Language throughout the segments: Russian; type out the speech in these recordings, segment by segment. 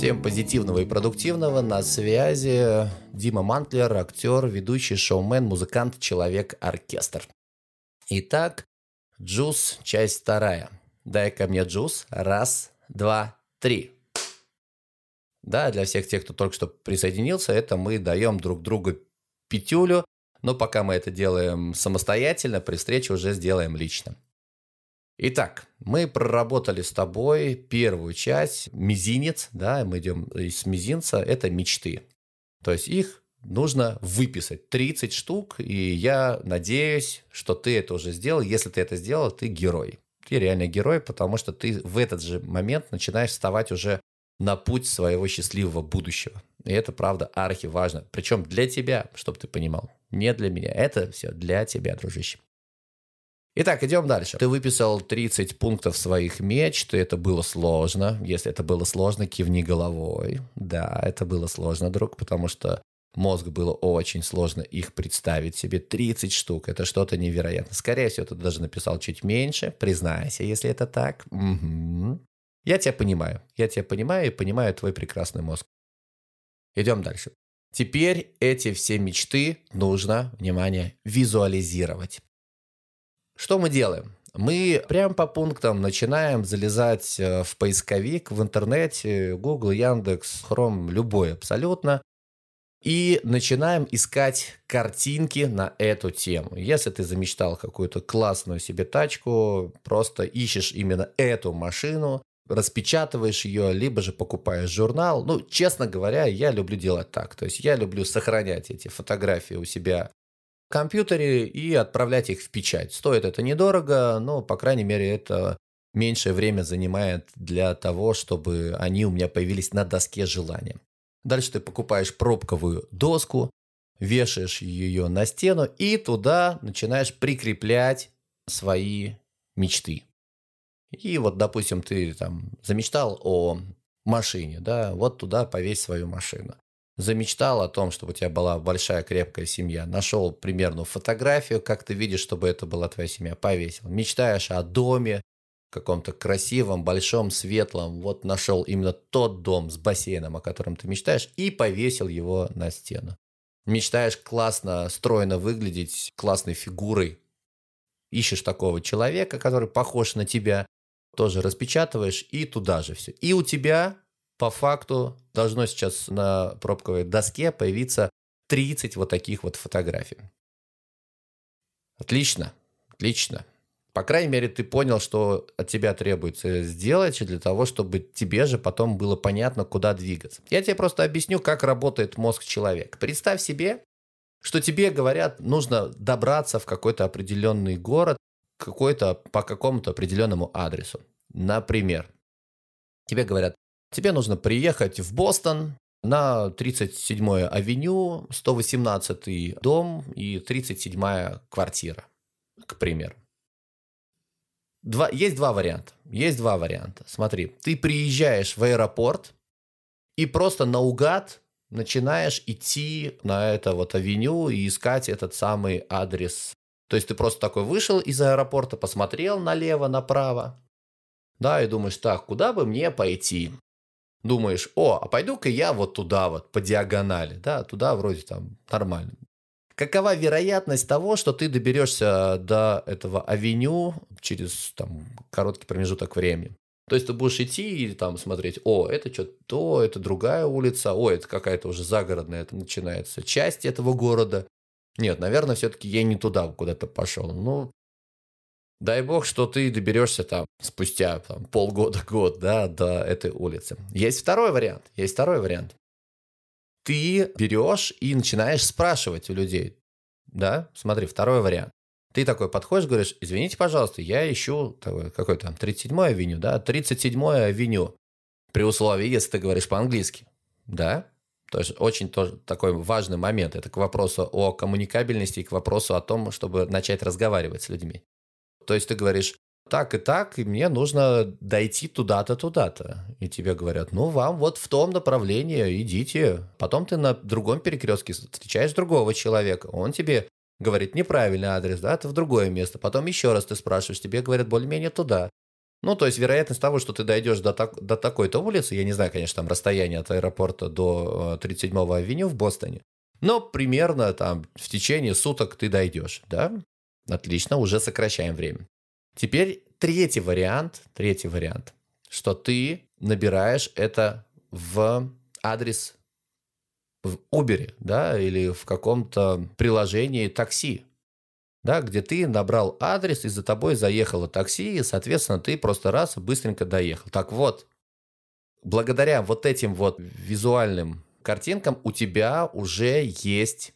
Всем позитивного и продуктивного. На связи Дима Мантлер, актер, ведущий, шоумен, музыкант, человек, оркестр. Итак, Juice, часть вторая. Дай-ка мне juice. Раз, два, три. Да, для всех тех, кто только что присоединился, это мы даем друг другу пятюлю, но пока мы это делаем самостоятельно, при встрече уже сделаем лично. Итак, мы проработали с тобой первую часть, мизинец, да, мы идем из мизинца, это мечты. То есть их нужно выписать 30 штук, и я надеюсь, что ты это уже сделал. Если ты это сделал, ты герой. Ты реально герой, потому что ты в этот же момент начинаешь вставать уже на путь своего счастливого будущего. И это, правда, архи важно. Причем для тебя, чтобы ты понимал. Не для меня. Это все для тебя, дружище. Итак, идем дальше. Ты выписал 30 пунктов своих мечт, это было сложно. Если это было сложно, кивни головой. Да, это было сложно, друг, потому что мозг было очень сложно их представить себе. 30 штук, это что-то невероятное. Скорее всего, ты даже написал чуть меньше, признайся, если это так. Угу. Я тебя понимаю, я тебя понимаю и понимаю твой прекрасный мозг. Идем дальше. Теперь эти все мечты нужно, внимание, визуализировать. Что мы делаем? Мы прям по пунктам начинаем залезать э, в поисковик в интернете, Google, Яндекс, Chrome, любой абсолютно, и начинаем искать картинки на эту тему. Если ты замечтал какую-то классную себе тачку, просто ищешь именно эту машину, распечатываешь ее, либо же покупаешь журнал. Ну, честно говоря, я люблю делать так. То есть я люблю сохранять эти фотографии у себя компьютере и отправлять их в печать. Стоит это недорого, но, по крайней мере, это меньшее время занимает для того, чтобы они у меня появились на доске желания. Дальше ты покупаешь пробковую доску, вешаешь ее на стену и туда начинаешь прикреплять свои мечты. И вот, допустим, ты там замечтал о машине, да, вот туда повесь свою машину замечтал о том, чтобы у тебя была большая крепкая семья, нашел примерную фотографию, как ты видишь, чтобы это была твоя семья, повесил. Мечтаешь о доме, каком-то красивом, большом, светлом, вот нашел именно тот дом с бассейном, о котором ты мечтаешь, и повесил его на стену. Мечтаешь классно, стройно выглядеть, классной фигурой, ищешь такого человека, который похож на тебя, тоже распечатываешь и туда же все. И у тебя по факту должно сейчас на пробковой доске появиться 30 вот таких вот фотографий. Отлично, отлично. По крайней мере, ты понял, что от тебя требуется сделать для того, чтобы тебе же потом было понятно, куда двигаться. Я тебе просто объясню, как работает мозг человека. Представь себе, что тебе говорят, нужно добраться в какой-то определенный город, какой-то по какому-то определенному адресу. Например, тебе говорят, Тебе нужно приехать в Бостон на 37-ю авеню, 118-й дом и 37-я квартира, к примеру. Два, есть два варианта. Есть два варианта. Смотри, ты приезжаешь в аэропорт и просто наугад начинаешь идти на это вот авеню и искать этот самый адрес. То есть ты просто такой вышел из аэропорта, посмотрел налево, направо, да, и думаешь, так, куда бы мне пойти? Думаешь, о, а пойду-ка я вот туда вот, по диагонали, да, туда вроде там нормально. Какова вероятность того, что ты доберешься до этого авеню через там, короткий промежуток времени? То есть ты будешь идти и там смотреть, о, это что-то то, это другая улица, о, это какая-то уже загородная, это начинается часть этого города. Нет, наверное, все-таки я не туда куда-то пошел. Ну, Дай бог, что ты доберешься там спустя там, полгода-год да, до этой улицы. Есть второй вариант. Есть второй вариант. Ты берешь и начинаешь спрашивать у людей. Да, смотри, второй вариант. Ты такой подходишь, говоришь, извините, пожалуйста, я ищу какой там 37-й авеню, да, 37-й авеню. При условии, если ты говоришь по-английски. Да, то есть очень тоже такой важный момент. Это к вопросу о коммуникабельности и к вопросу о том, чтобы начать разговаривать с людьми. То есть ты говоришь, так и так, и мне нужно дойти туда-то, туда-то. И тебе говорят, ну, вам вот в том направлении идите. Потом ты на другом перекрестке встречаешь другого человека. Он тебе говорит неправильный адрес, да, это в другое место. Потом еще раз ты спрашиваешь, тебе говорят более-менее туда. Ну, то есть вероятность того, что ты дойдешь до, так, до такой-то улицы, я не знаю, конечно, там расстояние от аэропорта до 37-го э, авеню в Бостоне, но примерно там в течение суток ты дойдешь, да? Отлично, уже сокращаем время. Теперь третий вариант, третий вариант, что ты набираешь это в адрес в Uber, да, или в каком-то приложении такси, да, где ты набрал адрес, и за тобой заехало такси, и, соответственно, ты просто раз быстренько доехал. Так вот, благодаря вот этим вот визуальным картинкам у тебя уже есть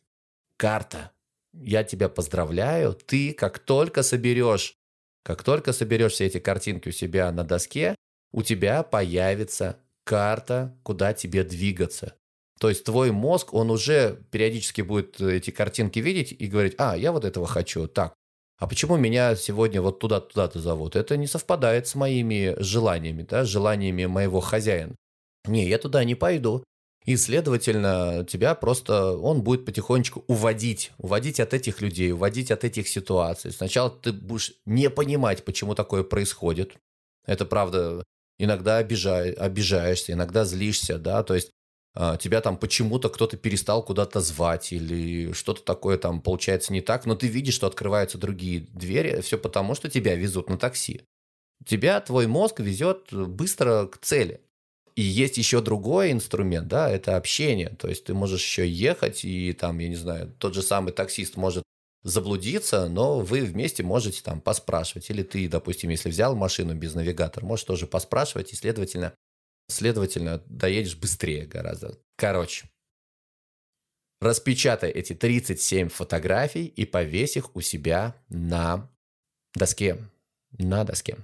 карта. Я тебя поздравляю. Ты как только соберешь, как только соберешь все эти картинки у себя на доске, у тебя появится карта, куда тебе двигаться. То есть твой мозг, он уже периодически будет эти картинки видеть и говорить, а, я вот этого хочу, так, а почему меня сегодня вот туда-туда-то зовут? Это не совпадает с моими желаниями, да, желаниями моего хозяина. Не, я туда не пойду. И, следовательно, тебя просто, он будет потихонечку уводить, уводить от этих людей, уводить от этих ситуаций. Сначала ты будешь не понимать, почему такое происходит. Это правда, иногда обижай, обижаешься, иногда злишься, да, то есть а, тебя там почему-то кто-то перестал куда-то звать или что-то такое там получается не так, но ты видишь, что открываются другие двери, все потому, что тебя везут на такси. Тебя твой мозг везет быстро к цели. И есть еще другой инструмент, да, это общение. То есть ты можешь еще ехать, и там, я не знаю, тот же самый таксист может заблудиться, но вы вместе можете там поспрашивать. Или ты, допустим, если взял машину без навигатора, можешь тоже поспрашивать, и, следовательно, следовательно, доедешь быстрее гораздо. Короче, распечатай эти 37 фотографий и повесь их у себя на доске. На доске.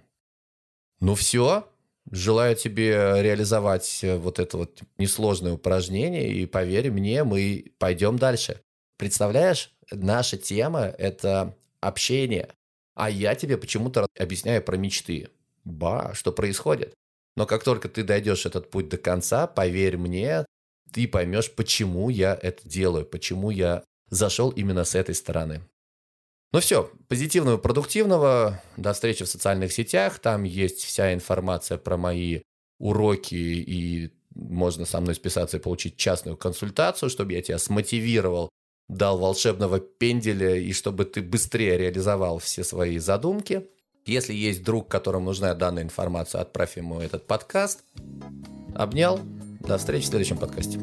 Ну все, Желаю тебе реализовать э, вот это вот несложное упражнение, и поверь мне, мы пойдем дальше. Представляешь, наша тема – это общение, а я тебе почему-то объясняю про мечты. Ба, что происходит? Но как только ты дойдешь этот путь до конца, поверь мне, ты поймешь, почему я это делаю, почему я зашел именно с этой стороны. Ну все, позитивного, продуктивного. До встречи в социальных сетях. Там есть вся информация про мои уроки и можно со мной списаться и получить частную консультацию, чтобы я тебя смотивировал, дал волшебного пенделя и чтобы ты быстрее реализовал все свои задумки. Если есть друг, которому нужна данная информация, отправь ему этот подкаст. Обнял. До встречи в следующем подкасте.